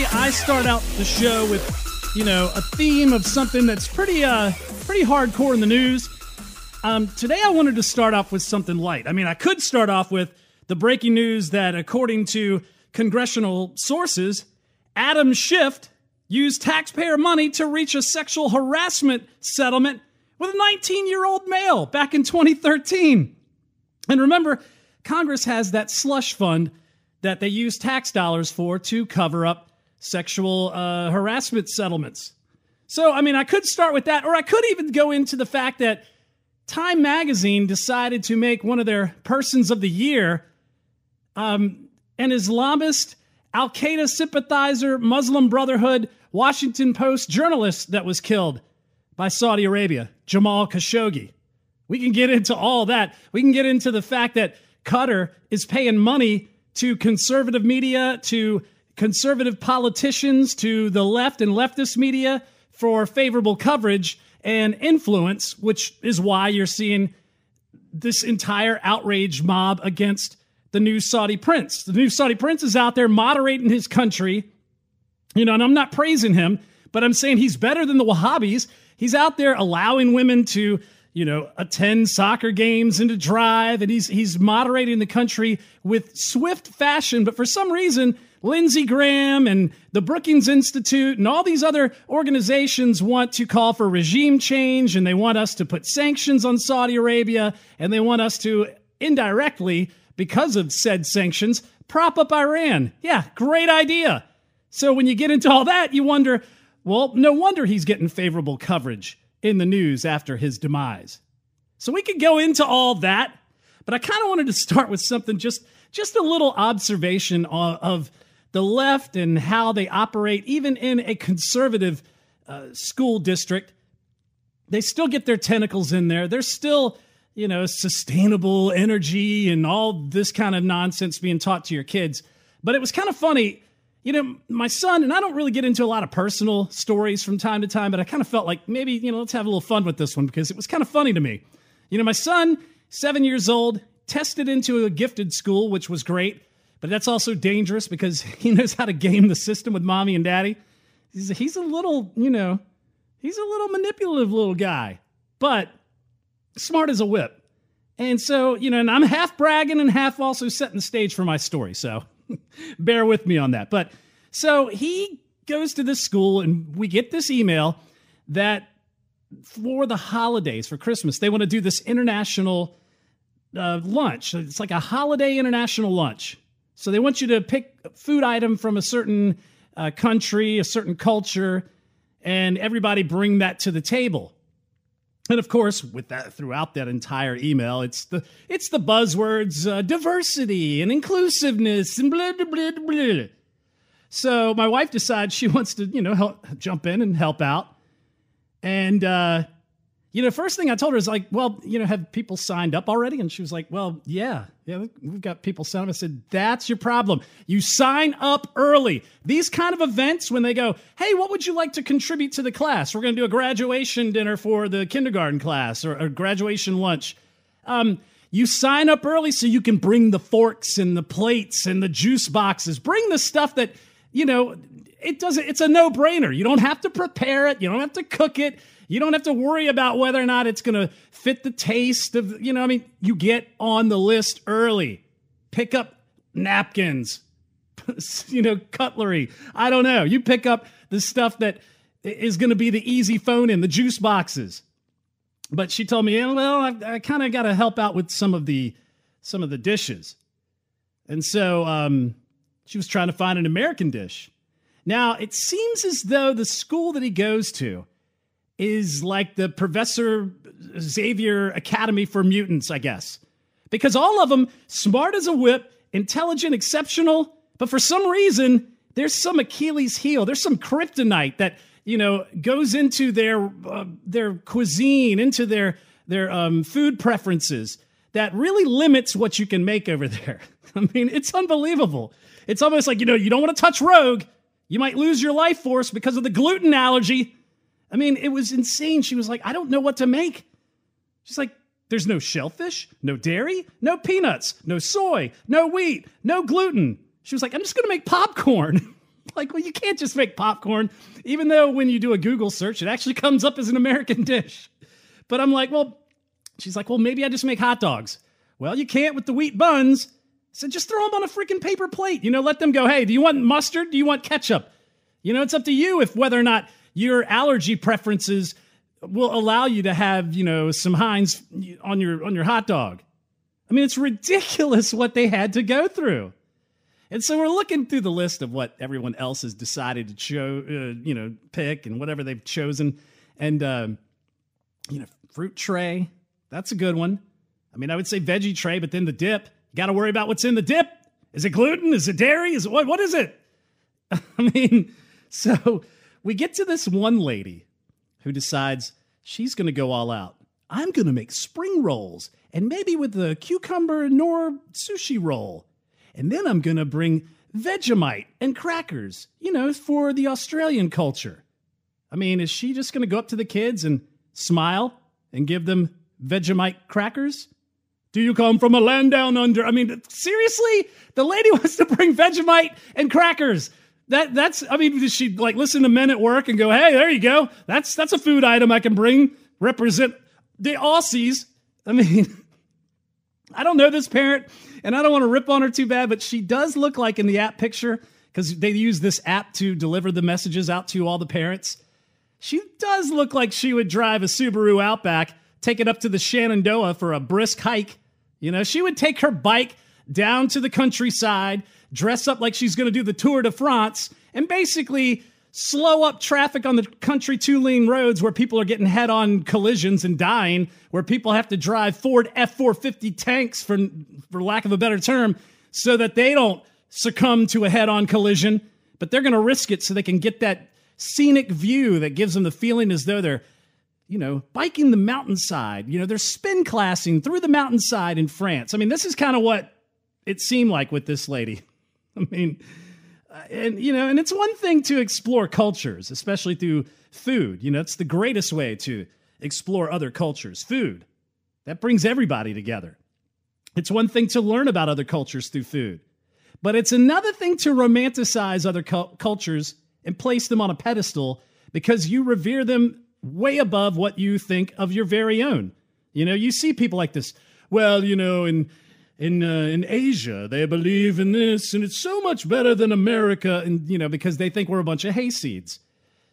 Typically, I start out the show with, you know, a theme of something that's pretty, uh, pretty hardcore in the news. Um, today, I wanted to start off with something light. I mean, I could start off with the breaking news that, according to congressional sources, Adam Schiff used taxpayer money to reach a sexual harassment settlement with a 19 year old male back in 2013. And remember, Congress has that slush fund that they use tax dollars for to cover up sexual uh, harassment settlements. So, I mean, I could start with that, or I could even go into the fact that Time Magazine decided to make one of their persons of the year um, an Islamist, Al Qaeda sympathizer, Muslim Brotherhood, Washington Post journalist that was killed by Saudi Arabia, Jamal Khashoggi. We can get into all that. We can get into the fact that Qatar is paying money to conservative media, to conservative politicians, to the left and leftist media for favorable coverage and influence, which is why you're seeing this entire outrage mob against the new Saudi prince. The new Saudi prince is out there moderating his country you know, and I'm not praising him, but I'm saying he's better than the Wahhabis. He's out there allowing women to, you know, attend soccer games and to drive, and he's he's moderating the country with swift fashion. But for some reason, Lindsey Graham and the Brookings Institute and all these other organizations want to call for regime change, and they want us to put sanctions on Saudi Arabia, and they want us to indirectly, because of said sanctions, prop up Iran. Yeah, great idea. So when you get into all that, you wonder, well, no wonder he's getting favorable coverage in the news after his demise. So we could go into all that, but I kind of wanted to start with something just just a little observation of, of the left and how they operate, even in a conservative uh, school district. They still get their tentacles in there. There's still, you know, sustainable energy and all this kind of nonsense being taught to your kids. But it was kind of funny you know, my son, and I don't really get into a lot of personal stories from time to time, but I kind of felt like maybe, you know, let's have a little fun with this one because it was kind of funny to me. You know, my son, seven years old, tested into a gifted school, which was great, but that's also dangerous because he knows how to game the system with mommy and daddy. He's, he's a little, you know, he's a little manipulative little guy, but smart as a whip. And so, you know, and I'm half bragging and half also setting the stage for my story. So Bear with me on that. But so he goes to this school, and we get this email that for the holidays, for Christmas, they want to do this international uh, lunch. It's like a holiday international lunch. So they want you to pick a food item from a certain uh, country, a certain culture, and everybody bring that to the table. And of course, with that throughout that entire email, it's the it's the buzzwords uh, diversity and inclusiveness and blah blah blah blah. So my wife decides she wants to, you know, help jump in and help out. And uh, you know, first thing I told her is like, well, you know, have people signed up already? And she was like, well, yeah, yeah, we've got people signed up. I said, that's your problem. You sign up early. These kind of events, when they go, hey, what would you like to contribute to the class? We're going to do a graduation dinner for the kindergarten class or a graduation lunch. Um, you sign up early so you can bring the forks and the plates and the juice boxes. Bring the stuff that, you know, it doesn't, it's a no brainer. You don't have to prepare it, you don't have to cook it you don't have to worry about whether or not it's going to fit the taste of, you know, I mean, you get on the list early. Pick up napkins, you know, cutlery. I don't know. You pick up the stuff that is going to be the easy phone in, the juice boxes. But she told me, yeah, well, I, I kind of got to help out with some of the some of the dishes. And so um, she was trying to find an American dish. Now, it seems as though the school that he goes to is like the Professor Xavier Academy for mutants, I guess. Because all of them, smart as a whip, intelligent, exceptional, But for some reason, there's some Achilles heel, there's some kryptonite that you know goes into their uh, their cuisine, into their their um, food preferences that really limits what you can make over there. I mean, it's unbelievable. It's almost like you know you don't want to touch rogue. You might lose your life force because of the gluten allergy. I mean, it was insane. She was like, I don't know what to make. She's like, there's no shellfish, no dairy, no peanuts, no soy, no wheat, no gluten. She was like, I'm just going to make popcorn. like, well, you can't just make popcorn, even though when you do a Google search, it actually comes up as an American dish. But I'm like, well, she's like, well, maybe I just make hot dogs. Well, you can't with the wheat buns. So just throw them on a freaking paper plate. You know, let them go, hey, do you want mustard? Do you want ketchup? You know, it's up to you if whether or not your allergy preferences will allow you to have, you know, some Heinz on your on your hot dog. I mean, it's ridiculous what they had to go through. And so we're looking through the list of what everyone else has decided to show, uh, you know, pick and whatever they've chosen. And, um, you know, fruit tray, that's a good one. I mean, I would say veggie tray, but then the dip, got to worry about what's in the dip. Is it gluten? Is it dairy? Is it what? What is it? I mean, so we get to this one lady who decides she's going to go all out. I'm going to make spring rolls and maybe with the cucumber nor sushi roll. And then I'm going to bring Vegemite and crackers, you know, for the Australian culture. I mean, is she just going to go up to the kids and smile and give them Vegemite crackers? Do you come from a land down under? I mean, seriously? The lady wants to bring Vegemite and crackers. That that's I mean, does she like listen to men at work and go, "Hey, there you go. That's that's a food item I can bring represent the Aussies." I mean, I don't know this parent and I don't want to rip on her too bad, but she does look like in the app picture because they use this app to deliver the messages out to all the parents. She does look like she would drive a Subaru Outback, take it up to the Shenandoah for a brisk hike. You know, she would take her bike down to the countryside, dress up like she's going to do the Tour de France, and basically slow up traffic on the country two lane roads where people are getting head on collisions and dying, where people have to drive Ford F 450 tanks, for, for lack of a better term, so that they don't succumb to a head on collision. But they're going to risk it so they can get that scenic view that gives them the feeling as though they're you know, biking the mountainside. You know, they're spin classing through the mountainside in France. I mean, this is kind of what it seemed like with this lady. I mean, uh, and you know, and it's one thing to explore cultures, especially through food. You know, it's the greatest way to explore other cultures. Food that brings everybody together. It's one thing to learn about other cultures through food, but it's another thing to romanticize other cu- cultures and place them on a pedestal because you revere them way above what you think of your very own. You know, you see people like this. Well, you know, in in uh, in Asia, they believe in this, and it's so much better than America, and you know, because they think we're a bunch of hayseeds.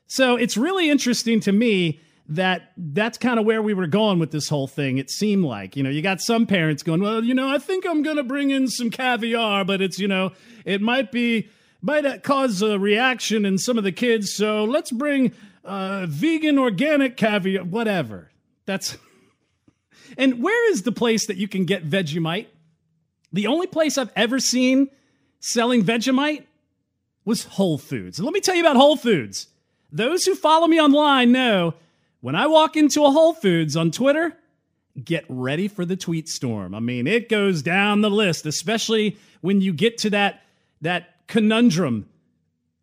So it's really interesting to me that that's kind of where we were going with this whole thing. It seemed like, you know, you got some parents going, well, you know, I think I'm going to bring in some caviar, but it's, you know, it might be, might cause a reaction in some of the kids. So let's bring uh, vegan organic caviar, whatever. That's, and where is the place that you can get Vegemite? The only place I've ever seen selling Vegemite was Whole Foods. And let me tell you about Whole Foods. Those who follow me online know when I walk into a Whole Foods on Twitter, get ready for the tweet storm. I mean, it goes down the list, especially when you get to that that conundrum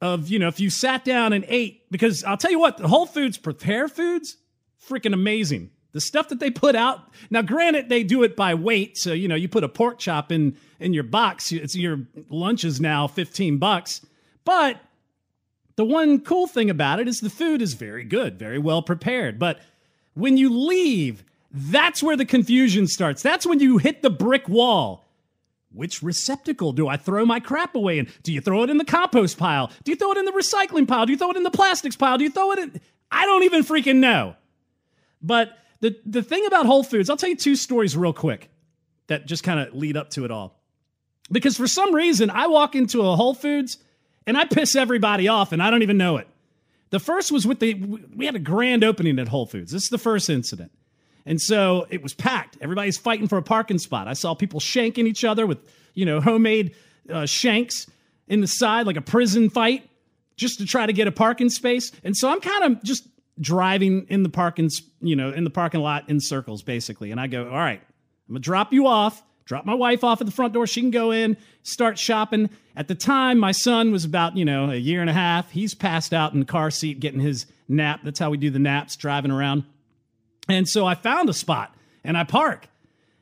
of, you know, if you sat down and ate because I'll tell you what, the Whole Foods prepare foods freaking amazing. The stuff that they put out now, granted, they do it by weight. So you know, you put a pork chop in in your box. It's your lunch is now fifteen bucks. But the one cool thing about it is the food is very good, very well prepared. But when you leave, that's where the confusion starts. That's when you hit the brick wall. Which receptacle do I throw my crap away in? Do you throw it in the compost pile? Do you throw it in the recycling pile? Do you throw it in the plastics pile? Do you throw it in? I don't even freaking know. But the, the thing about Whole Foods, I'll tell you two stories real quick that just kind of lead up to it all. Because for some reason, I walk into a Whole Foods and I piss everybody off and I don't even know it. The first was with the, we had a grand opening at Whole Foods. This is the first incident. And so it was packed. Everybody's fighting for a parking spot. I saw people shanking each other with, you know, homemade uh, shanks. in the side, like a prison fight, just to try to get a parking space. And so I'm kind of just driving in the parking, you know, in the parking lot in circles, basically. And I go, all right, I'm gonna drop you off, drop my wife off at the front door. She can go in, start shopping. At the time, my son was about, you know, a year and a half. He's passed out in the car seat getting his nap. That's how we do the naps, driving around. And so I found a spot and I park.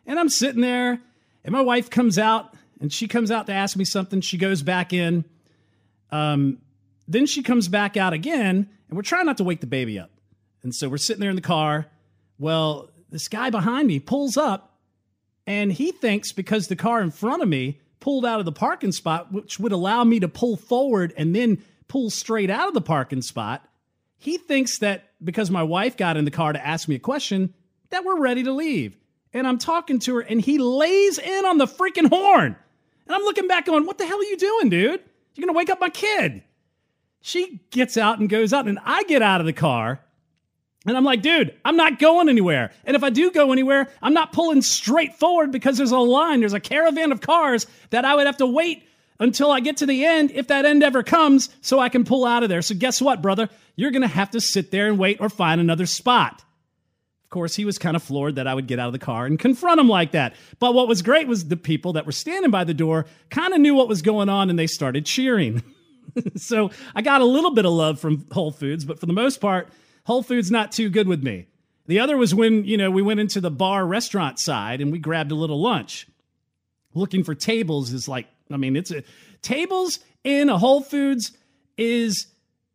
And I'm sitting there, and my wife comes out and she comes out to ask me something. She goes back in. Um, then she comes back out again, and we're trying not to wake the baby up. And so we're sitting there in the car. Well, this guy behind me pulls up, and he thinks because the car in front of me pulled out of the parking spot, which would allow me to pull forward and then pull straight out of the parking spot, he thinks that because my wife got in the car to ask me a question, that we're ready to leave. And I'm talking to her, and he lays in on the freaking horn. And I'm looking back going, What the hell are you doing, dude? You're going to wake up my kid. She gets out and goes out, and I get out of the car. And I'm like, dude, I'm not going anywhere. And if I do go anywhere, I'm not pulling straight forward because there's a line, there's a caravan of cars that I would have to wait until I get to the end if that end ever comes so I can pull out of there. So guess what, brother? You're going to have to sit there and wait or find another spot. Of course, he was kind of floored that I would get out of the car and confront him like that. But what was great was the people that were standing by the door kind of knew what was going on and they started cheering. so I got a little bit of love from Whole Foods, but for the most part, Whole Foods not too good with me. The other was when, you know, we went into the bar restaurant side and we grabbed a little lunch. Looking for tables is like, I mean, it's a tables in a Whole Foods is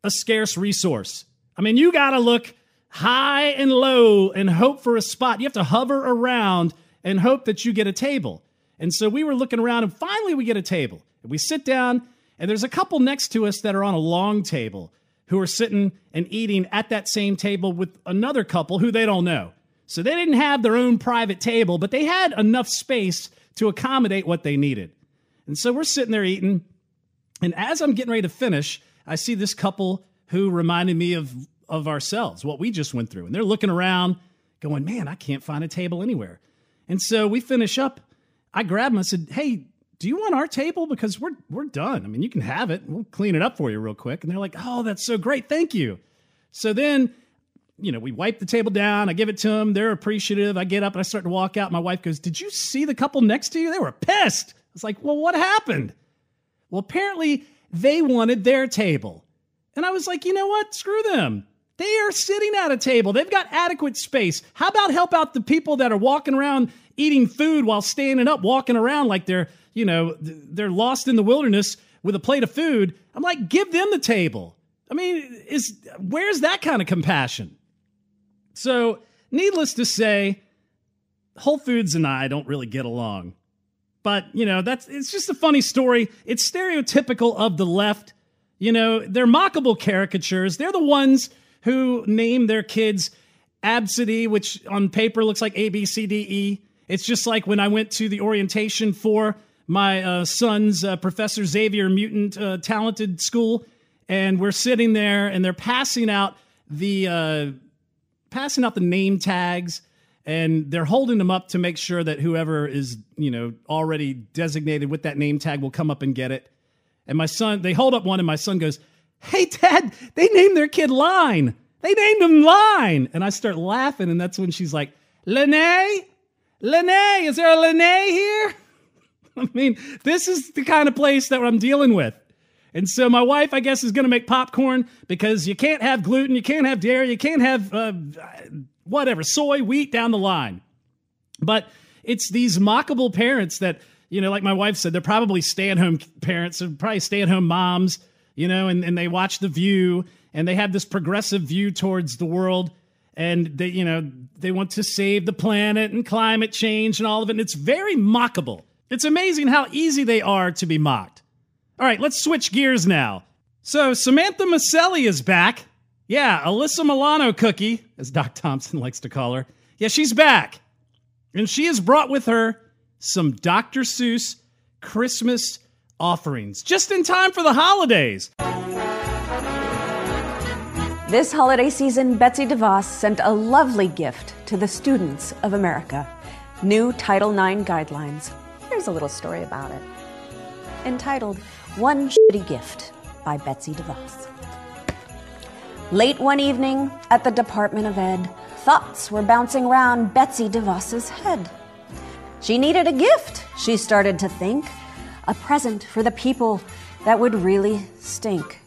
a scarce resource. I mean, you got to look high and low and hope for a spot. You have to hover around and hope that you get a table. And so we were looking around and finally we get a table. And we sit down and there's a couple next to us that are on a long table who are sitting and eating at that same table with another couple who they don't know. So they didn't have their own private table, but they had enough space to accommodate what they needed. And so we're sitting there eating. And as I'm getting ready to finish, I see this couple who reminded me of, of ourselves, what we just went through. And they're looking around, going, Man, I can't find a table anywhere. And so we finish up. I grab them. I said, Hey, do you want our table? Because we're we're done. I mean, you can have it. We'll clean it up for you real quick. And they're like, oh, that's so great. Thank you. So then, you know, we wipe the table down. I give it to them. They're appreciative. I get up and I start to walk out. My wife goes, Did you see the couple next to you? They were pissed. I was like, Well, what happened? Well, apparently they wanted their table. And I was like, You know what? Screw them. They are sitting at a table. They've got adequate space. How about help out the people that are walking around eating food while standing up, walking around like they're you know, they're lost in the wilderness with a plate of food. I'm like, give them the table. I mean, is where's that kind of compassion? So, needless to say, Whole Foods and I don't really get along. But, you know, that's it's just a funny story. It's stereotypical of the left. You know, they're mockable caricatures. They're the ones who name their kids Abcde, which on paper looks like A B C D E. It's just like when I went to the orientation for my uh, son's uh, Professor Xavier Mutant uh, Talented School, and we're sitting there, and they're passing out the uh, passing out the name tags, and they're holding them up to make sure that whoever is you know already designated with that name tag will come up and get it. And my son, they hold up one, and my son goes, "Hey, Dad, they named their kid Line. They named him Line." And I start laughing, and that's when she's like, "Lene, Lene, is there a Lene here?" I mean, this is the kind of place that I'm dealing with. And so my wife, I guess, is going to make popcorn because you can't have gluten, you can't have dairy, you can't have uh, whatever, soy, wheat down the line. But it's these mockable parents that, you know, like my wife said, they're probably stay at home parents, they're probably stay at home moms, you know, and, and they watch The View and they have this progressive view towards the world. And they, you know, they want to save the planet and climate change and all of it. And it's very mockable. It's amazing how easy they are to be mocked. All right, let's switch gears now. So, Samantha Micelli is back. Yeah, Alyssa Milano cookie, as Doc Thompson likes to call her. Yeah, she's back. And she has brought with her some Dr. Seuss Christmas offerings just in time for the holidays. This holiday season, Betsy DeVos sent a lovely gift to the students of America new Title IX guidelines Here's a little story about it. Entitled, One Shitty Gift by Betsy DeVos. Late one evening at the Department of Ed, thoughts were bouncing round Betsy DeVos's head. She needed a gift, she started to think, a present for the people that would really stink.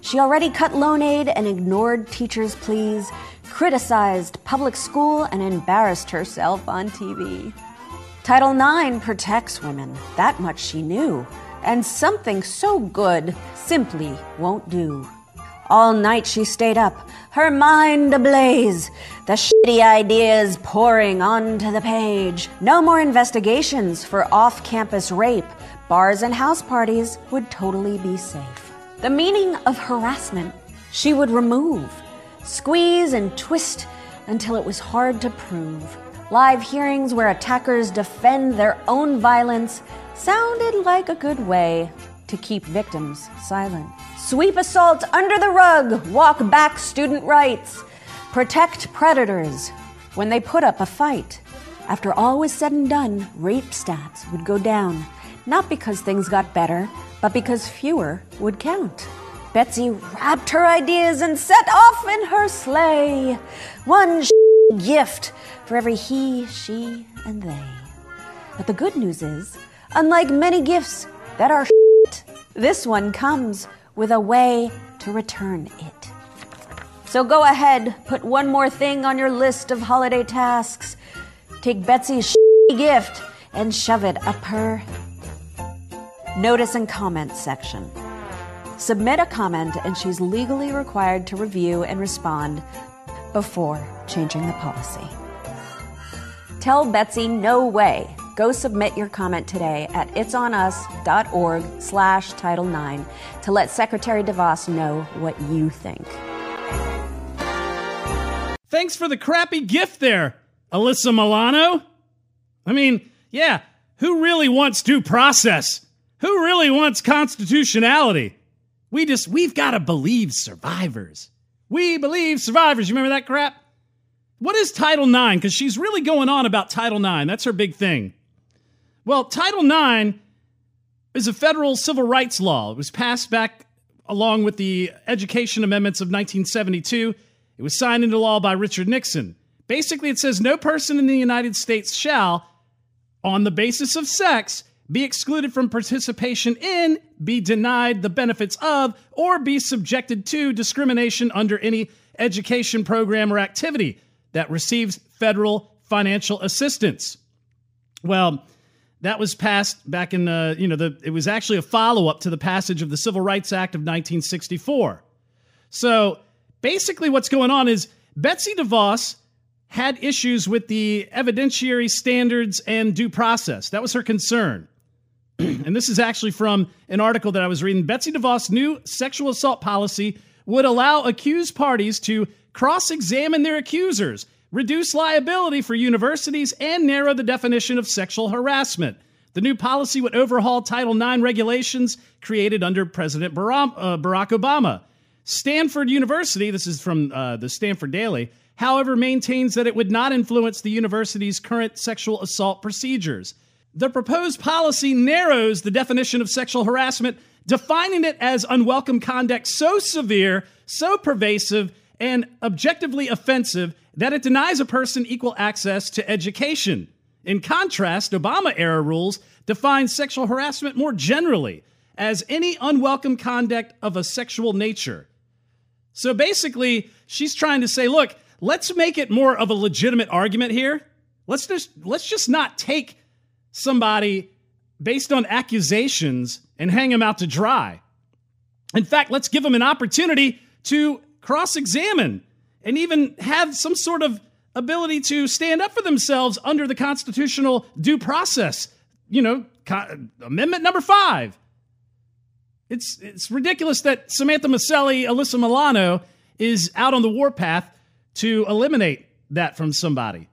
She already cut loan aid and ignored teachers' pleas, criticized public school, and embarrassed herself on TV. Title IX protects women, that much she knew, and something so good simply won't do. All night she stayed up, her mind ablaze, the shitty ideas pouring onto the page. No more investigations for off campus rape. Bars and house parties would totally be safe. The meaning of harassment she would remove, squeeze and twist until it was hard to prove. Live hearings where attackers defend their own violence sounded like a good way to keep victims silent. Sweep assault under the rug, walk back student rights, protect predators when they put up a fight. After all was said and done, rape stats would go down, not because things got better, but because fewer would count. Betsy wrapped her ideas and set off in her sleigh. One gift for every he, she, and they. But the good news is, unlike many gifts that are this one comes with a way to return it. So go ahead, put one more thing on your list of holiday tasks. Take Betsy's gift and shove it up her notice and comment section. Submit a comment, and she's legally required to review and respond before changing the policy. Tell Betsy no way Go submit your comment today at itsonus.org slash Title IX to let Secretary DeVos know what you think. Thanks for the crappy gift there, Alyssa Milano. I mean, yeah, who really wants due process? Who really wants constitutionality? We just, we've got to believe survivors. We believe survivors. You remember that crap? What is Title IX? Because she's really going on about Title IX. That's her big thing. Well, Title IX is a federal civil rights law. It was passed back along with the Education Amendments of 1972. It was signed into law by Richard Nixon. Basically, it says no person in the United States shall, on the basis of sex, be excluded from participation in, be denied the benefits of, or be subjected to discrimination under any education program or activity that receives federal financial assistance. Well, that was passed back in the, you know, the, it was actually a follow up to the passage of the Civil Rights Act of 1964. So basically, what's going on is Betsy DeVos had issues with the evidentiary standards and due process. That was her concern. and this is actually from an article that I was reading. Betsy DeVos' new sexual assault policy would allow accused parties to cross examine their accusers reduce liability for universities, and narrow the definition of sexual harassment. The new policy would overhaul Title IX regulations created under President uh, Barack Obama. Stanford University, this is from uh, the Stanford Daily, however, maintains that it would not influence the university's current sexual assault procedures. The proposed policy narrows the definition of sexual harassment, defining it as unwelcome conduct so severe, so pervasive, and objectively offensive that it denies a person equal access to education. In contrast, Obama era rules define sexual harassment more generally as any unwelcome conduct of a sexual nature. So basically, she's trying to say, look, let's make it more of a legitimate argument here. Let's just let's just not take somebody based on accusations and hang them out to dry. In fact, let's give them an opportunity to cross-examine and even have some sort of ability to stand up for themselves under the constitutional due process. You know, co- Amendment number five. It's, it's ridiculous that Samantha Micelli, Alyssa Milano is out on the warpath to eliminate that from somebody.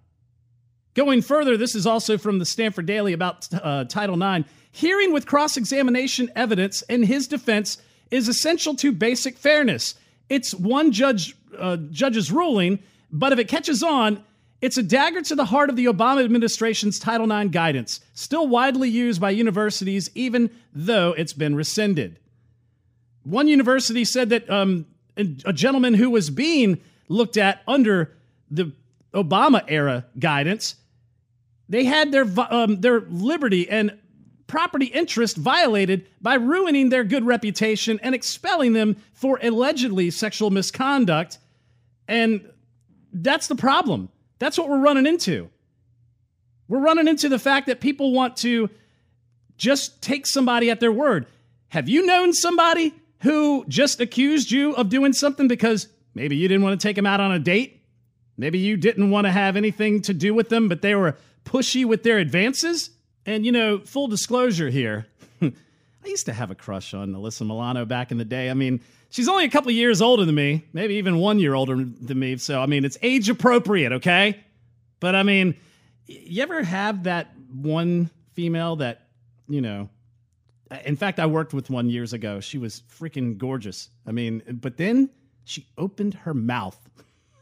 Going further, this is also from the Stanford Daily about uh, Title IX. Hearing with cross examination evidence in his defense is essential to basic fairness. It's one judge uh, judge's ruling, but if it catches on, It's a dagger to the heart of the Obama administration's Title IX guidance, still widely used by universities, even though it's been rescinded. One university said that um, a gentleman who was being looked at under the Obama era guidance, they had their um, their liberty and property interest violated by ruining their good reputation and expelling them for allegedly sexual misconduct. And that's the problem. That's what we're running into. We're running into the fact that people want to just take somebody at their word. Have you known somebody who just accused you of doing something because maybe you didn't want to take them out on a date? Maybe you didn't want to have anything to do with them, but they were pushy with their advances? And, you know, full disclosure here, I used to have a crush on Alyssa Milano back in the day. I mean, she's only a couple years older than me, maybe even one year older than me. So, I mean, it's age appropriate, okay? But, I mean, you ever have that one female that, you know, in fact, I worked with one years ago. She was freaking gorgeous. I mean, but then she opened her mouth.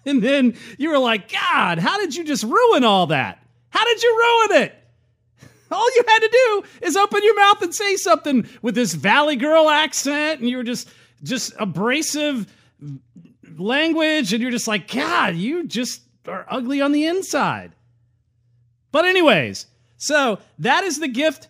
And then you were like, God, how did you just ruin all that? How did you ruin it? All you had to do is open your mouth and say something with this Valley Girl accent, and you were just just abrasive language, and you're just like, God, you just are ugly on the inside. But, anyways, so that is the gift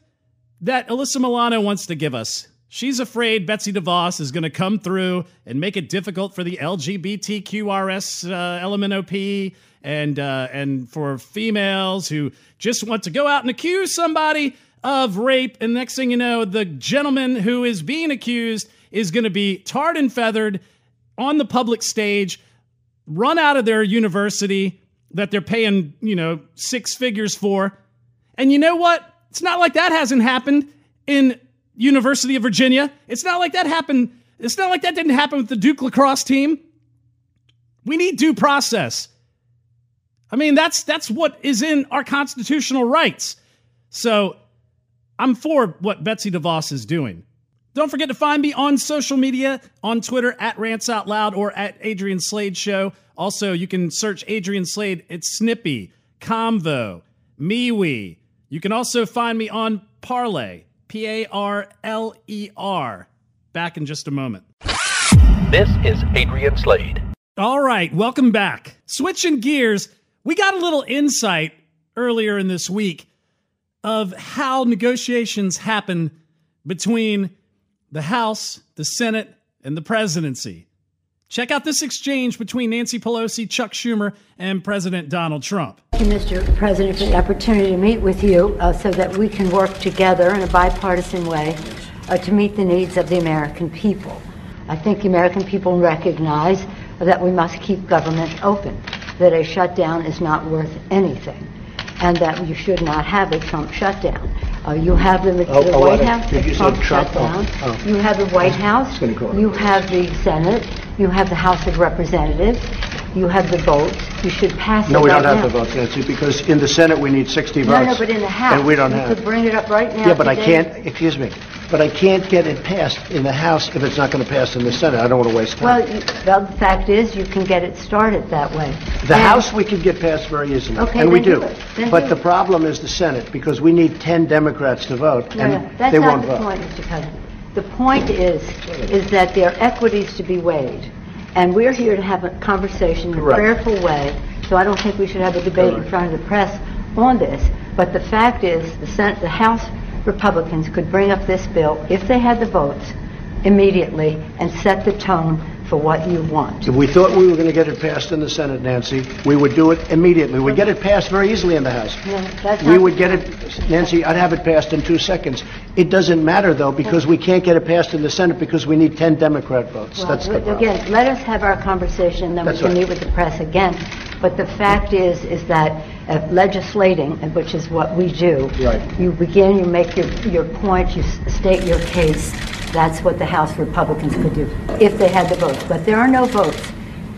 that Alyssa Milano wants to give us. She's afraid Betsy DeVos is going to come through and make it difficult for the LGBTQRS uh, LMNOP and uh, and for females who just want to go out and accuse somebody of rape, and next thing you know, the gentleman who is being accused is going to be tarred and feathered on the public stage, run out of their university that they're paying, you know, six figures for. And you know what? It's not like that hasn't happened in University of Virginia. It's not like that happened. It's not like that didn't happen with the Duke lacrosse team. We need due process. I mean, that's that's what is in our constitutional rights. So I'm for what Betsy DeVos is doing. Don't forget to find me on social media on Twitter at Rants Out Loud or at Adrian Slade Show. Also, you can search Adrian Slade. It's Snippy, Convo, MeWe. You can also find me on Parler, P A R L E R. Back in just a moment. This is Adrian Slade. All right, welcome back. Switching gears we got a little insight earlier in this week of how negotiations happen between the House, the Senate, and the presidency. Check out this exchange between Nancy Pelosi, Chuck Schumer, and President Donald Trump. Thank you, Mr. President, for the opportunity to meet with you uh, so that we can work together in a bipartisan way uh, to meet the needs of the American people. I think the American people recognize that we must keep government open that a shutdown is not worth anything and that you should not have a Trump shutdown. Uh, you have the, the oh, oh, White House, the Trump, Trump shutdown. Oh, oh. You have the White House. You have the Senate. You have the House of Representatives. You have the votes. You should pass no, it No, we right don't now. have the votes, Nancy, because in the Senate we need 60 votes. No, no, but in the House. And we don't you have. could bring it up right now. Yeah, but I can't, excuse me, but I can't get it passed in the House if it's not going to pass in the Senate. I don't want to waste time. Well, you, well, the fact is, you can get it started that way. The And- House we could get passed very easily. Okay, And we do do. But do the problem is the Senate, because we need 10 Democrats to vote, No, and that's they not won't the vote. point, Mr. President. The point is, is that there are equities to be weighed, and we're here to have a conversation in a prayerful way, so I don't think we should have a debate in front of the press on this. But the fact is, the Senate, the House Republicans could bring up this bill, if they had the votes, immediately, and set the tone for what you want. If we thought we were going to get it passed in the Senate, Nancy, we would do it immediately. We'd get it passed very easily in the House. No, that's We would get it, Nancy, I'd have it passed in two seconds. It doesn't matter, though, because we can't get it passed in the Senate because we need 10 Democrat votes. Well, That's the problem. Again, let us have our conversation, then we can right. meet with the press again. But the fact is, is that uh, legislating, which is what we do. Right. You begin, you make your, your point, you state your case. That's what the House Republicans could do, if they had the votes. But there are no votes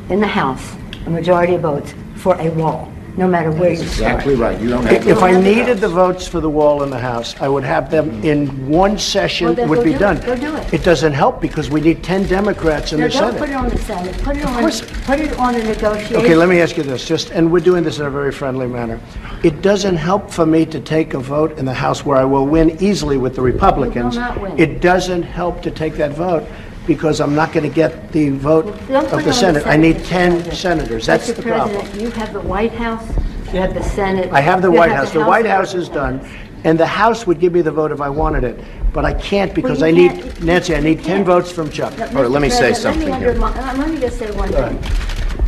in the House, a majority of votes, for a wall. No matter where you start. Exactly right. You don't have. If I needed the votes for the wall in the House, I would have them in one session, Well, then would go be do it. done. Go do it. It doesn't help because we need 10 Democrats in No, the don't put it Senate. on the Senate, put it on, course. put it on a negotiation. Okay, let me ask you this, just, and we're doing this in a very friendly manner. It doesn't help for me to take a vote in the House where I will win easily with the Republicans. not win. It doesn't help to take that vote because I'm not going to get the vote Don't put of it the on Senate. I need Mr. 10 President. senators, that's Mr. the problem. President, you have the White House, you have the Senate. I have the you White House. The White of House is done, and the House would give me the vote if I wanted it, but I can't because you I need, can't- Nancy, I need 10 can't. votes from Chuck. No, All right, let me say something Let me, here. uh, let me just say one thing.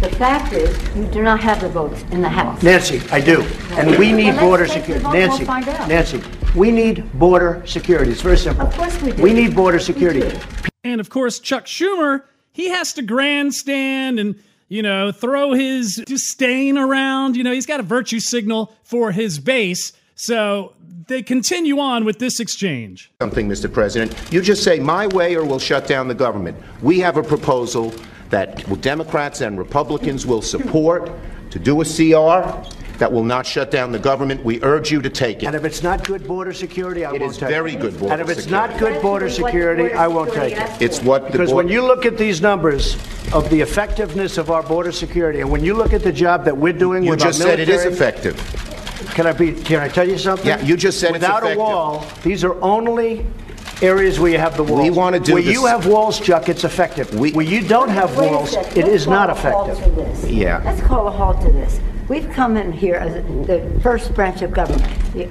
The fact is, you do not have the votes in the House. Nancy, I do, and we need Well, border let's take the security. vote, we'll Nancy, find out. Nancy, we need border security. It's very simple. Of course we do. We need border We security. do. And of course, Chuck Schumer, he has to grandstand and, you know, throw his disdain around. You know, he's got a virtue signal for his base. So they continue on with this exchange. something, Mr. President. You just say my way or we'll shut down the government. We have a proposal that Democrats and Republicans will support to do a CR that will not shut down the government. We urge you to take it. And if it's not good border security, I It won't is take it. very good border And if it's security. not good border That's what security, I won't take it. It's what the Because when board- you look at these numbers of the effectiveness of our border security, and when you look at the job that we're doing You with our just said it is military- effective. Can I be, can I tell you something? Yeah, you just said it's Without a effective. wall, these are only areas where you have the walls. We wanna do Where this- you have walls, Chuck, it's effective. We- Where you don't have Wait a walls, second. it Let's is not call a halt effective. to this. Yeah. Let's call a halt to this. We've come in here as the first branch of government, the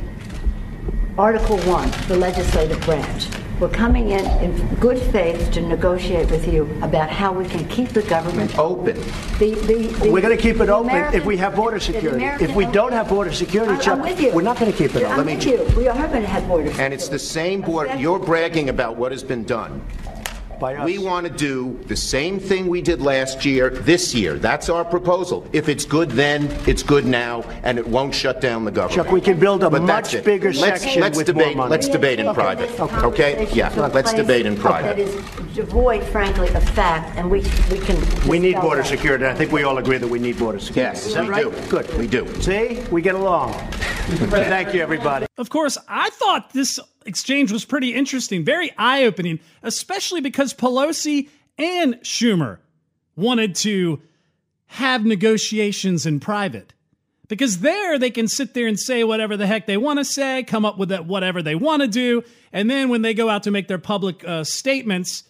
Article 1, the legislative branch. We're coming in in good faith to negotiate with you about how we can keep the government Open. The, the, the, We're going to keep it the open if we have border security. If we don't have border security, I'm- Chuck, I'm with you. we're not going to keep it I'm open. with you. We are going to have border And it's the same board, you're bragging about what has been done. By us. We want to do the same thing we did last year, this year. That's our proposal. If it's good then, it's good now, and it won't shut down the government. Chuck, we can build a But much bigger Let's- section let's with debate, more money. Let's debate in Okay, private, this okay? Yeah, let's debate in private. is devoid, frankly, of fact, and we, we can. We need border that. security. I think we all agree that we need border security. Yes, Is that we right? do. Good. We do. See, we get along. Thank you, everybody. Of course, I thought this exchange was pretty interesting, very eye opening, especially because Pelosi and Schumer wanted to have negotiations in private. Because there they can sit there and say whatever the heck they want to say, come up with whatever they want to do, and then when they go out to make their public uh, statements,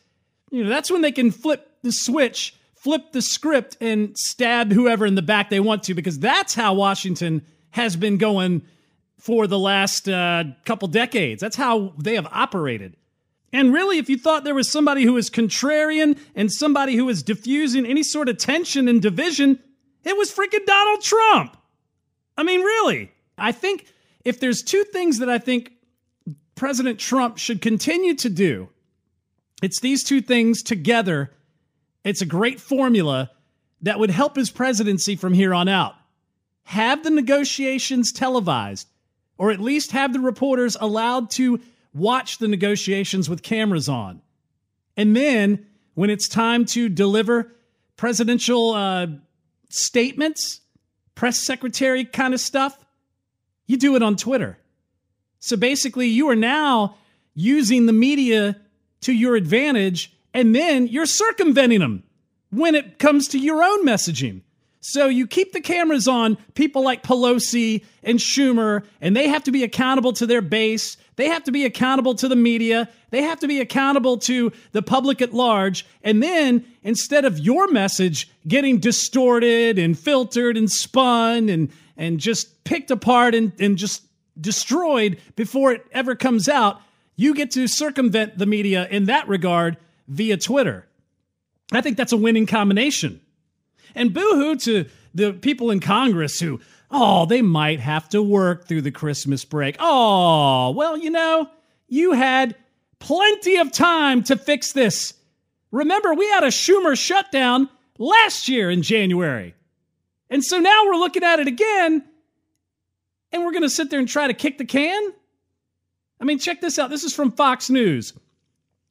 you know, that's when they can flip the switch, flip the script, and stab whoever in the back they want to, because that's how Washington has been going for the last uh, couple decades. That's how they have operated. And really, if you thought there was somebody who was contrarian and somebody who was diffusing any sort of tension and division, it was freaking Donald Trump. I mean, really. I think if there's two things that I think President Trump should continue to do, it's these two things together. It's a great formula that would help his presidency from here on out. Have the negotiations televised, or at least have the reporters allowed to watch the negotiations with cameras on. And then, when it's time to deliver presidential uh, statements, press secretary kind of stuff, you do it on Twitter. So basically, you are now using the media to your advantage, and then you're circumventing them when it comes to your own messaging. So you keep the cameras on people like Pelosi and Schumer, and they have to be accountable to their base. They have to be accountable to the media. They have to be accountable to the public at large. And then instead of your message getting distorted and filtered and spun and, and just picked apart and, and just destroyed before it ever comes out, you get to circumvent the media in that regard via Twitter. I think that's a winning combination. And boohoo to the people in Congress who, oh, they might have to work through the Christmas break. Oh, well, you know, you had plenty of time to fix this. Remember, we had a Schumer shutdown last year in January. And so now we're looking at it again, and we're going to sit there and try to kick the can? I mean, check this out. This is from Fox News.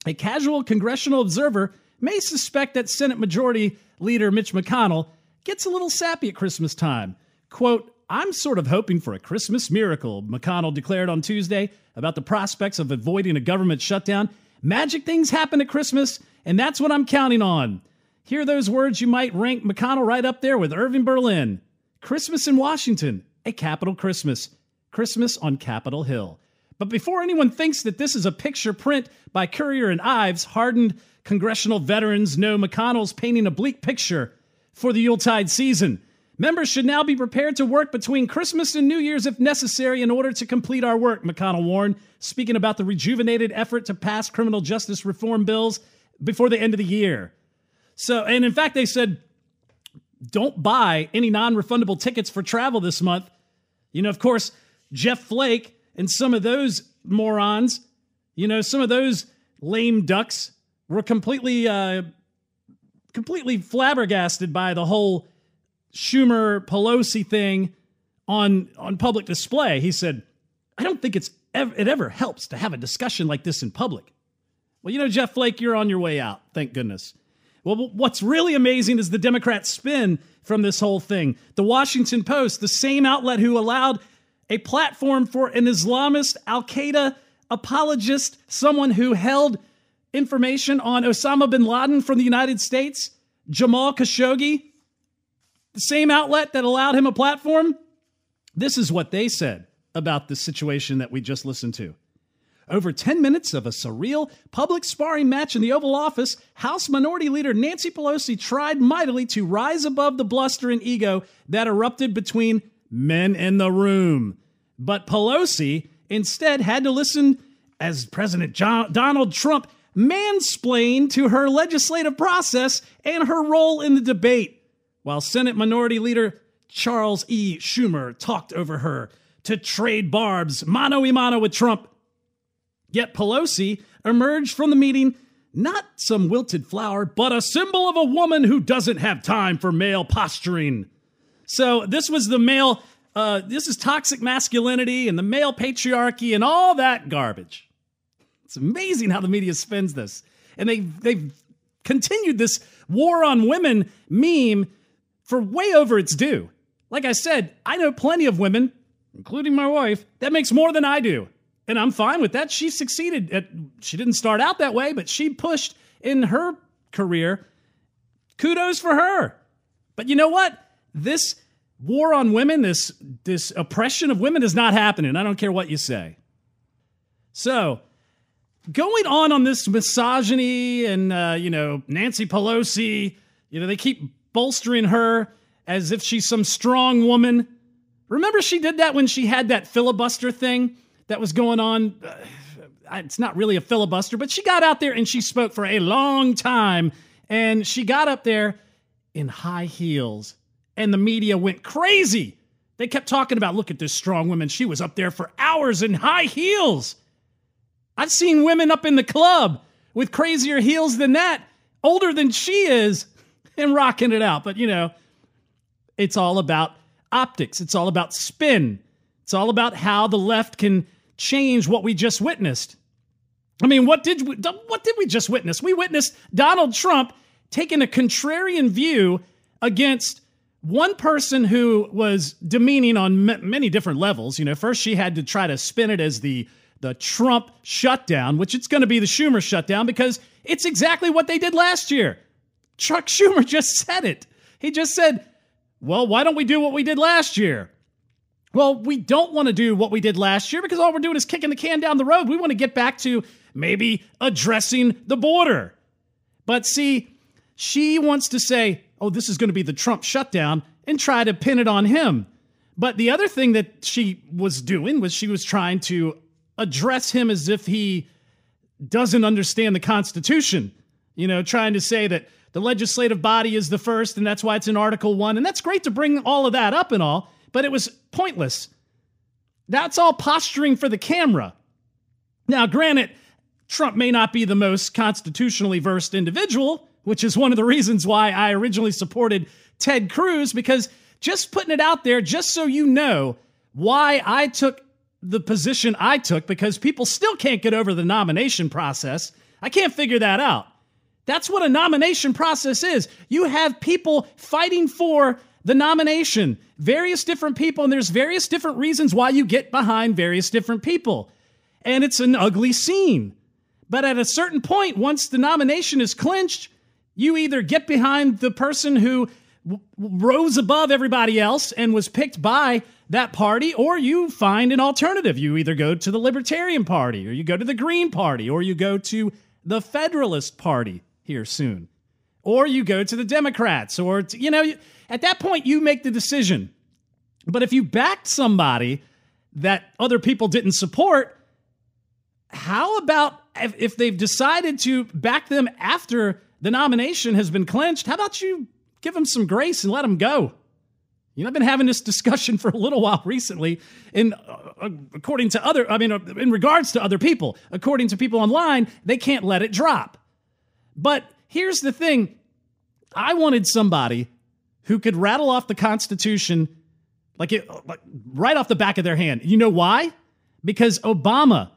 A casual congressional observer may suspect that Senate Majority Leader Mitch McConnell gets a little sappy at Christmas time. Quote, I'm sort of hoping for a Christmas miracle, McConnell declared on Tuesday about the prospects of avoiding a government shutdown. Magic things happen at Christmas, and that's what I'm counting on. Hear those words, you might rank McConnell right up there with Irving Berlin. Christmas in Washington, a capital Christmas. Christmas on Capitol Hill. But before anyone thinks that this is a picture print by Currier and Ives, hardened congressional veterans know McConnell's painting a bleak picture for the Yuletide season. Members should now be prepared to work between Christmas and New Year's if necessary in order to complete our work, McConnell warned, speaking about the rejuvenated effort to pass criminal justice reform bills before the end of the year. So, and in fact, they said, don't buy any non refundable tickets for travel this month. You know, of course, Jeff Flake and some of those morons, you know, some of those lame ducks were completely, uh, completely flabbergasted by the whole Schumer Pelosi thing on on public display. He said, "I don't think it's ever, it ever helps to have a discussion like this in public." Well, you know, Jeff Flake, you're on your way out. Thank goodness. Well, what's really amazing is the Democrat spin from this whole thing. The Washington Post, the same outlet who allowed a platform for an Islamist Al Qaeda apologist, someone who held information on Osama bin Laden from the United States, Jamal Khashoggi, the same outlet that allowed him a platform, this is what they said about the situation that we just listened to. Over 10 minutes of a surreal public sparring match in the Oval Office, House Minority Leader Nancy Pelosi tried mightily to rise above the bluster and ego that erupted between men in the room. But Pelosi instead had to listen as President John, Donald Trump mansplained to her legislative process and her role in the debate while Senate Minority Leader Charles E. Schumer talked over her to trade barbs mano a mano with Trump. Yet Pelosi emerged from the meeting not some wilted flower, but a symbol of a woman who doesn't have time for male posturing. So this was the male, uh, this is toxic masculinity and the male patriarchy and all that garbage. It's amazing how the media spins this. And they, they've continued this war on women meme for way over its due. Like I said, I know plenty of women, including my wife, that makes more than I do. And I'm fine with that. She succeeded. At, she didn't start out that way, but she pushed in her career. Kudos for her. But you know what? This war on women, this this oppression of women is not happening. I don't care what you say. So, going on on this misogyny and uh, you know Nancy Pelosi, you know they keep bolstering her as if she's some strong woman. Remember, she did that when she had that filibuster thing that was going on. Uh, it's not really a filibuster, but she got out there and she spoke for a long time. And she got up there in high heels, and the media went crazy. They kept talking about, look at this strong woman. She was up there for hours in high heels. I've seen women up in the club with crazier heels than that, older than she is and rocking it out. But, you know, it's all about optics, it's all about spin, it's all about how the left can change what we just witnessed. I mean, what did we, what did we just witness? We witnessed Donald Trump taking a contrarian view against one person who was demeaning on m- many different levels. You know, first she had to try to spin it as the the Trump shutdown, which it's going to be the Schumer shutdown because it's exactly what they did last year. Chuck Schumer just said it. He just said, well, why don't we do what we did last year? Well, we don't want to do what we did last year because all we're doing is kicking the can down the road. We want to get back to maybe addressing the border. But see, she wants to say, oh, this is going to be the Trump shutdown and try to pin it on him. But the other thing that she was doing was she was trying to address him as if he doesn't understand the Constitution. You know, trying to say that the legislative body is the first, and that's why it's in Article 1. And that's great to bring all of that up and all, but it was pointless. That's all posturing for the camera. Now, granted, Trump may not be the most constitutionally versed individual, which is one of the reasons why I originally supported Ted Cruz, because just putting it out there, just so you know why I took the position I took, because people still can't get over the nomination process. I can't figure that out. That's what a nomination process is. You have people fighting for the nomination. Various different people, and there's various different reasons why you get behind various different people. And it's an ugly scene. But at a certain point, once the nomination is clinched, you either get behind the person who w- rose above everybody else and was picked by that party, or you find an alternative. You either go to the Libertarian Party, or you go to the Green Party, or you go to the Federalist Party here soon, or you go to the Democrats, or, to, you know, at that point, you make the decision. But if you backed somebody that other people didn't support, how about if, if they've decided to back them after the nomination has been clinched? How about you give him some grace and let him go? You know, I've been having this discussion for a little while recently, in uh, according to other, I mean, uh, in regards to other people, according to people online, they can't let it drop. But here's the thing I wanted somebody who could rattle off the Constitution like, it, like right off the back of their hand. You know why? Because Obama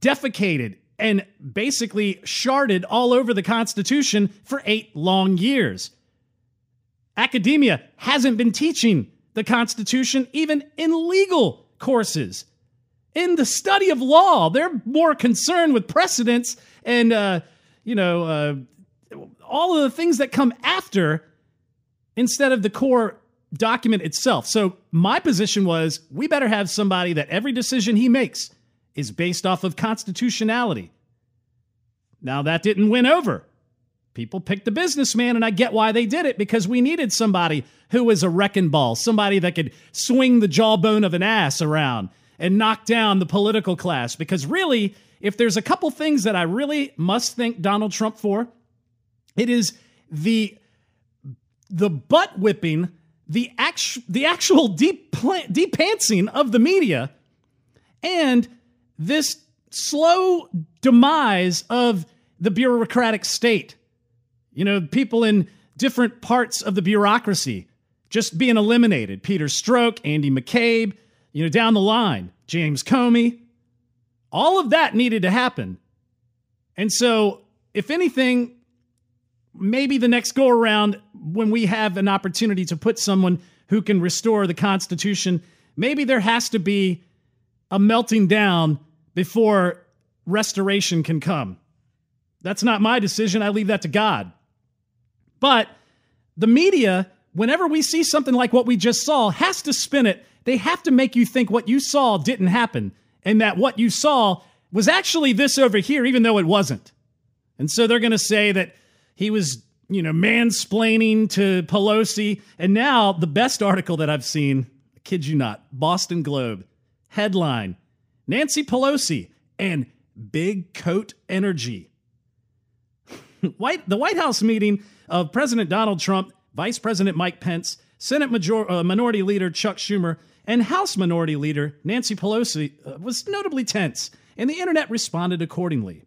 defecated and basically sharded all over the Constitution for eight long years. Academia hasn't been teaching the Constitution even in legal courses. In the study of law, they're more concerned with precedents and, uh, you know, uh, all of the things that come after instead of the core document itself. So my position was we better have somebody that every decision he makes is based off of constitutionality. Now, that didn't win over. People picked the businessman, and I get why they did it because we needed somebody who was a wrecking ball, somebody that could swing the jawbone of an ass around and knock down the political class. Because really, if there's a couple things that I really must thank Donald Trump for, it is the the butt whipping, the actual the actual deep deep pantsing of the media, and this slow demise of the bureaucratic state. You know, people in different parts of the bureaucracy just being eliminated. Peter Strzok, Andy McCabe, you know, down the line, James Comey. All of that needed to happen. And so, if anything, maybe the next go around, when we have an opportunity to put someone who can restore the Constitution, maybe there has to be a melting down before restoration can come. That's not my decision. I leave that to God. But the media, whenever we see something like what we just saw, has to spin it. They have to make you think what you saw didn't happen and that what you saw was actually this over here, even though it wasn't. And so they're going to say that he was, you know, mansplaining to Pelosi. And now the best article that I've seen, I kid you not, Boston Globe headline Nancy Pelosi and big coat energy. White, the White House meeting of President Donald Trump, Vice President Mike Pence, Senate Major, uh, Minority Leader Chuck Schumer, and House Minority Leader Nancy Pelosi uh, was notably tense, and the internet responded accordingly.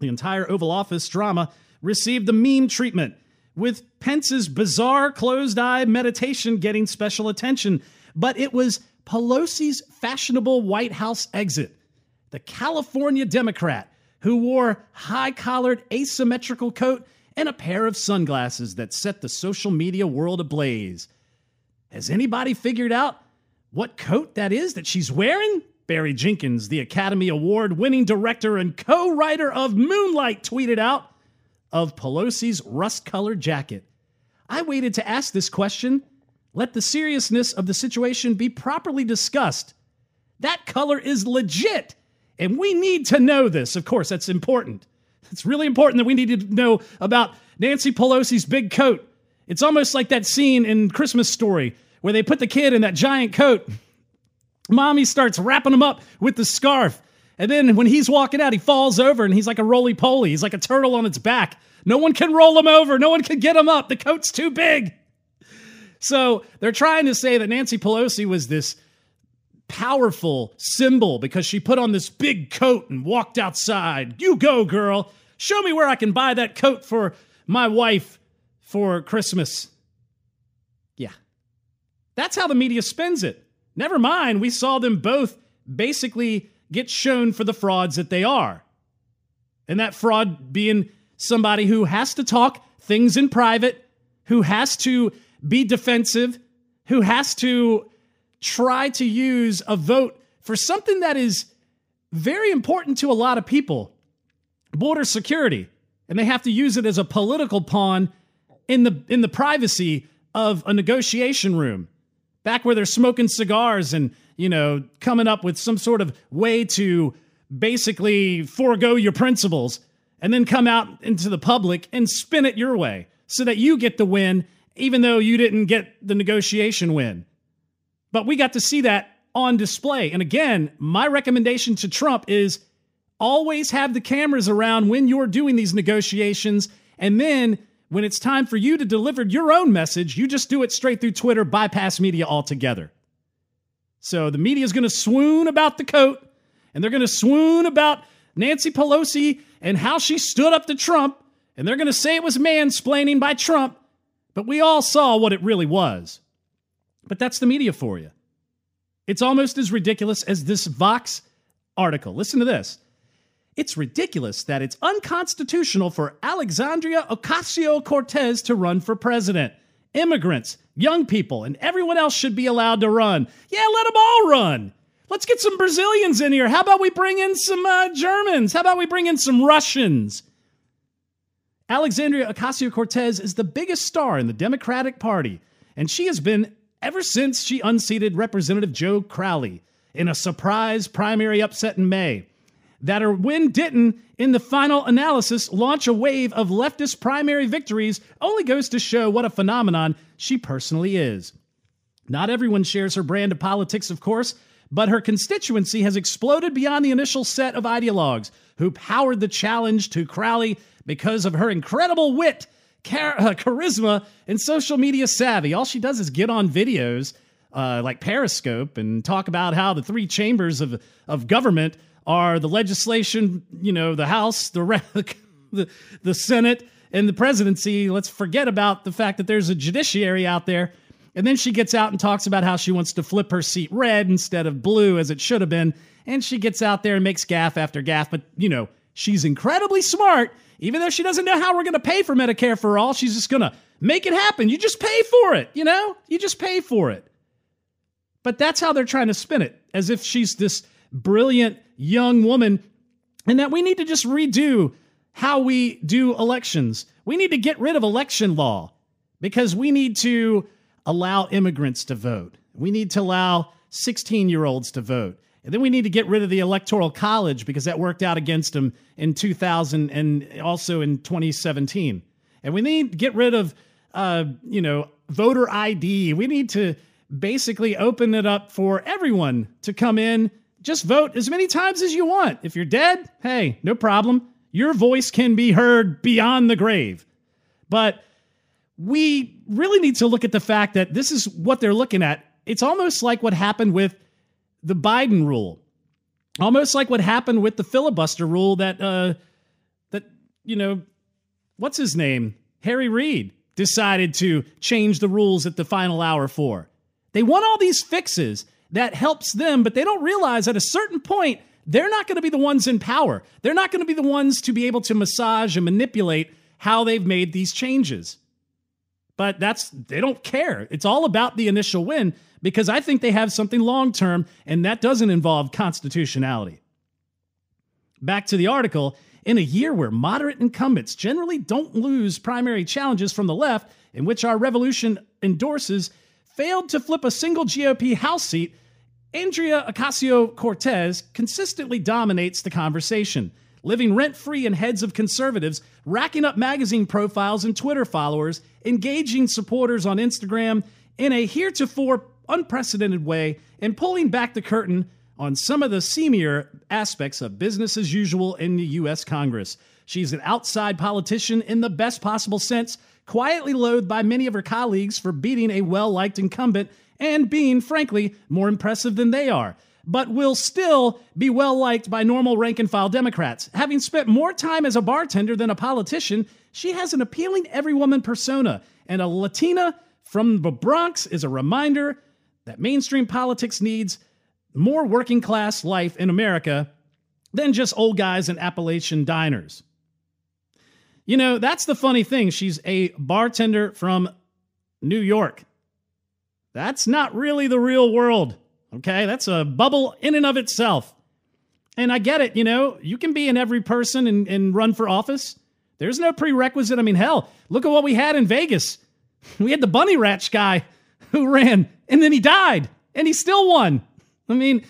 The entire Oval Office drama received the meme treatment, with Pence's bizarre closed eye meditation getting special attention. But it was Pelosi's fashionable White House exit. The California Democrat who wore high-collared asymmetrical coat and a pair of sunglasses that set the social media world ablaze. Has anybody figured out what coat that is that she's wearing? Barry Jenkins, the Academy Award winning director and co writer of Moonlight, tweeted out of Pelosi's rust colored jacket. I waited to ask this question. Let the seriousness of the situation be properly discussed. That color is legit, and we need to know this. Of course, that's important. It's really important that we need to know about Nancy Pelosi's big coat. It's almost like that scene in Christmas Story where they put the kid in that giant coat. Mommy starts wrapping him up with the scarf. And then when he's walking out, he falls over and he's like a roly poly. He's like a turtle on its back. No one can roll him over. No one can get him up. The coat's too big. So they're trying to say that Nancy Pelosi was this powerful symbol because she put on this big coat and walked outside. You go, girl. Show me where I can buy that coat for my wife for Christmas. Yeah. That's how the media spends it. Never mind, we saw them both basically get shown for the frauds that they are. And that fraud being somebody who has to talk things in private, who has to be defensive, who has to try to use a vote for something that is very important to a lot of people border security. And they have to use it as a political pawn in the, in the privacy of a negotiation room, back where they're smoking cigars and, you know, coming up with some sort of way to basically forego your principles and then come out into the public and spin it your way so that you get the win, even though you didn't get the negotiation win. But we got to see that on display. And again, my recommendation to Trump is always have the cameras around when you're doing these negotiations. And then when it's time for you to deliver your own message, you just do it straight through Twitter, bypass media altogether. So the media is going to swoon about the coat and they're going to swoon about Nancy Pelosi and how she stood up to Trump. And they're going to say it was mansplaining by Trump. But we all saw what it really was. But that's the media for you. It's almost as ridiculous as this Vox article. Listen to this. It's ridiculous that it's unconstitutional for Alexandria Ocasio Cortez to run for president. Immigrants, young people, and everyone else should be allowed to run. Yeah, let them all run. Let's get some Brazilians in here. How about we bring in some uh, Germans? How about we bring in some Russians? Alexandria Ocasio Cortez is the biggest star in the Democratic Party, and she has been ever since she unseated Representative Joe Crowley in a surprise primary upset in May. That her win didn't, in the final analysis, launch a wave of leftist primary victories only goes to show what a phenomenon she personally is. Not everyone shares her brand of politics, of course, but her constituency has exploded beyond the initial set of ideologues who powered the challenge to Crowley because of her incredible wit char- uh, charisma and social media savvy. All she does is get on videos uh, like Periscope and talk about how the three chambers of, of government are the legislation, you know, the House, the, re- the, the Senate, and the presidency. Let's forget about the fact that there's a judiciary out there. And then she gets out and talks about how she wants to flip her seat red instead of blue as it should have been. And she gets out there and makes gaff after gaff. But, you know, she's incredibly smart even though she doesn't know how we're going to pay for Medicare for all, she's just going to make it happen. You just pay for it, you know? You just pay for it. But that's how they're trying to spin it, as if she's this brilliant young woman, and that we need to just redo how we do elections. We need to get rid of election law because we need to allow immigrants to vote. We need to allow 16 year olds to vote. And then we need to get rid of the electoral college because that worked out against him in 2000 and also in 2017. And we need to get rid of, uh, you know, voter ID. We need to basically open it up for everyone to come in, just vote as many times as you want. If you're dead, hey, no problem. Your voice can be heard beyond the grave. But we really need to look at the fact that this is what they're looking at. It's almost like what happened with the Biden rule, almost like what happened with the filibuster rule that uh, that you know, what's his name, Harry Reid decided to change the rules at the final hour for. They want all these fixes that helps them, but they don't realize at a certain point they're not going to be the ones in power. They're not going to be the ones to be able to massage and manipulate how they've made these changes. But that's they don't care. It's all about the initial win because I think they have something long term, and that doesn't involve constitutionality. Back to the article. In a year where moderate incumbents generally don't lose primary challenges from the left, in which our revolution endorses, failed to flip a single GOP House seat, Andrea Ocasio Cortez consistently dominates the conversation, living rent free in heads of conservatives, racking up magazine profiles and Twitter followers, engaging supporters on Instagram in a heretofore unprecedented way and pulling back the curtain on some of the seamier aspects of business as usual in the U.S. Congress. She's an outside politician in the best possible sense, quietly loathed by many of her colleagues for beating a well liked incumbent and being, frankly, more impressive than they are, but will still be well liked by normal rank and file Democrats. Having spent more time as a bartender than a politician, she has an appealing every woman persona, and a Latina from the Bronx is a reminder that mainstream politics needs more working class life in America than just old guys in Appalachian diners. You know, that's the funny thing. She's a bartender from New York. That's not really the real world. Okay, that's a bubble in and of itself. And I get it, you know, you can be in every person and, and run for office. There's no prerequisite. I mean, hell, look at what we had in Vegas. We had the Bunny Ranch guy who ran and then he died and he still won. I mean,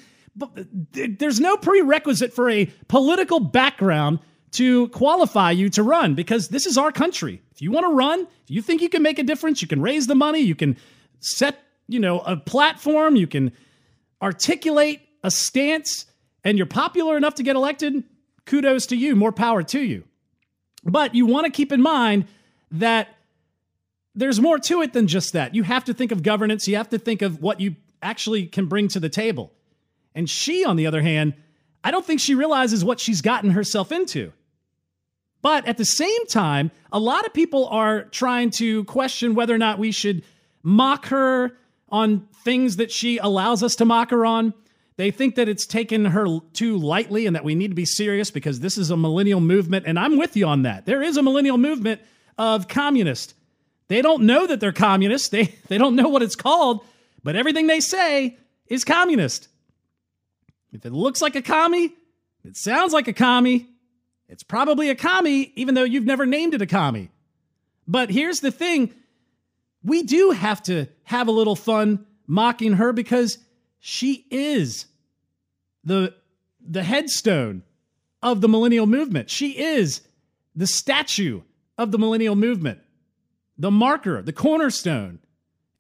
there's no prerequisite for a political background to qualify you to run because this is our country. If you want to run, if you think you can make a difference, you can raise the money, you can set, you know, a platform, you can articulate a stance and you're popular enough to get elected, kudos to you, more power to you. But you want to keep in mind that there's more to it than just that. You have to think of governance, you have to think of what you actually can bring to the table. And she, on the other hand, I don't think she realizes what she's gotten herself into. But at the same time, a lot of people are trying to question whether or not we should mock her on things that she allows us to mock her on. They think that it's taken her too lightly and that we need to be serious because this is a millennial movement. And I'm with you on that. There is a millennial movement of communists. They don't know that they're communists, they, they don't know what it's called, but everything they say is communist. If it looks like a commie, it sounds like a commie, it's probably a commie, even though you've never named it a commie. But here's the thing we do have to have a little fun mocking her because she is the, the headstone of the millennial movement. She is the statue of the millennial movement, the marker, the cornerstone.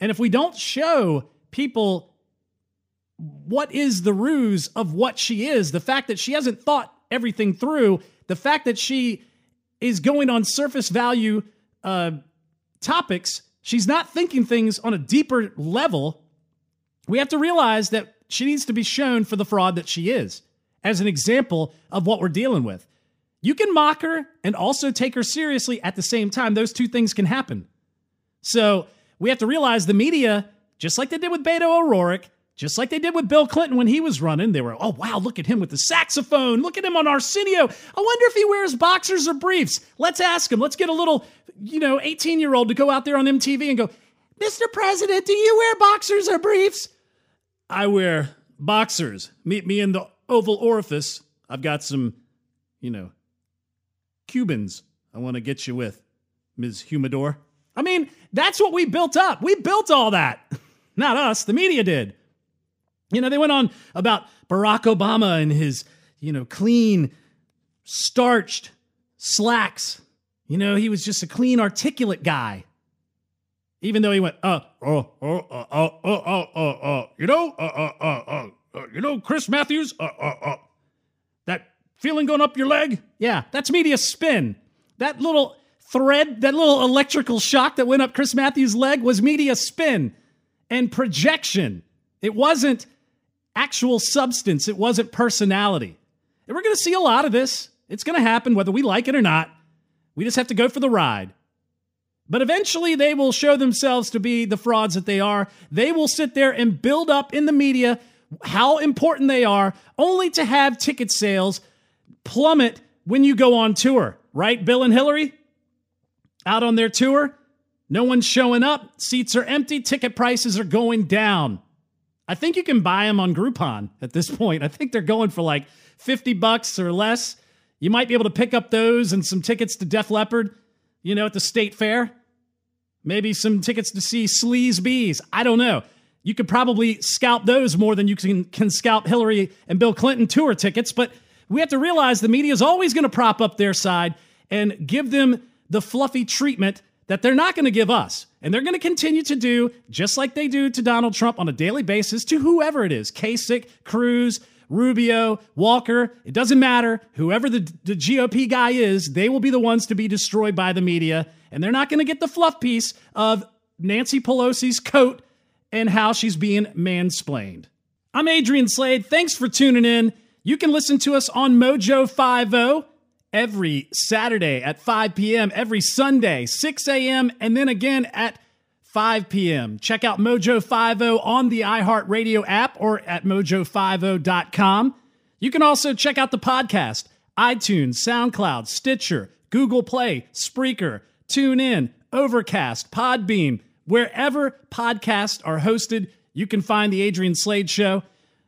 And if we don't show people what is the ruse of what she is, the fact that she hasn't thought everything through, the fact that she is going on surface value uh, topics, she's not thinking things on a deeper level. We have to realize that she needs to be shown for the fraud that she is as an example of what we're dealing with. You can mock her and also take her seriously at the same time. Those two things can happen. So we have to realize the media, just like they did with Beto O'Rourke, just like they did with Bill Clinton when he was running, they were, oh, wow, look at him with the saxophone. Look at him on Arsenio. I wonder if he wears boxers or briefs. Let's ask him. Let's get a little, you know, 18 year old to go out there on MTV and go, Mr. President, do you wear boxers or briefs? I wear boxers. Meet me in the Oval Orifice. I've got some, you know, Cubans I want to get you with, Ms. Humidor. I mean, that's what we built up. We built all that. Not us, the media did. You know, they went on about Barack Obama and his, you know, clean, starched slacks. You know, he was just a clean, articulate guy. Even though he went, uh, oh, oh, uh, uh, uh, uh, uh, uh, you know, uh, uh, uh, uh, you know, Chris Matthews, uh, uh, uh, that feeling going up your leg? Yeah, that's media spin. That little thread, that little electrical shock that went up Chris Matthews' leg was media spin and projection. It wasn't actual substance, it wasn't personality. And we're going to see a lot of this. It's going to happen whether we like it or not. We just have to go for the ride. But eventually, they will show themselves to be the frauds that they are. They will sit there and build up in the media how important they are, only to have ticket sales plummet when you go on tour, right? Bill and Hillary out on their tour. No one's showing up. Seats are empty. Ticket prices are going down. I think you can buy them on Groupon at this point. I think they're going for like 50 bucks or less. You might be able to pick up those and some tickets to Def Leppard, you know, at the state fair. Maybe some tickets to see Sleeze Beez. I don't know. You could probably scalp those more than you can, can scalp Hillary and Bill Clinton tour tickets. But we have to realize the media is always going to prop up their side and give them the fluffy treatment that they're not going to give us. And they're going to continue to do just like they do to Donald Trump on a daily basis to whoever it is Kasich, Cruz, Rubio, Walker. It doesn't matter. Whoever the, the GOP guy is, they will be the ones to be destroyed by the media. And they're not going to get the fluff piece of Nancy Pelosi's coat and how she's being mansplained. I'm Adrian Slade. Thanks for tuning in. You can listen to us on Mojo 50 every Saturday at 5 p.m., every Sunday, 6 a.m., and then again at 5 p.m. Check out Mojo 50 on the iHeartRadio app or at mojo50.com. You can also check out the podcast, iTunes, SoundCloud, Stitcher, Google Play, Spreaker, TuneIn, Overcast, Podbean, Wherever podcasts are hosted, you can find The Adrian Slade Show.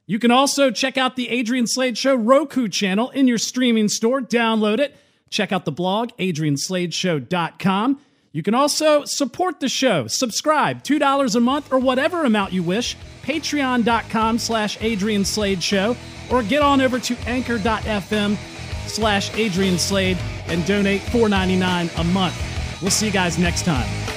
You can also check out The Adrian Slade Show Roku channel in your streaming store. Download it. Check out the blog, adriansladeshow.com. You can also support the show. Subscribe, $2 a month or whatever amount you wish. Patreon.com slash Adrian Slade Show. Or get on over to anchor.fm slash Adrian Slade and donate $4.99 a month. We'll see you guys next time.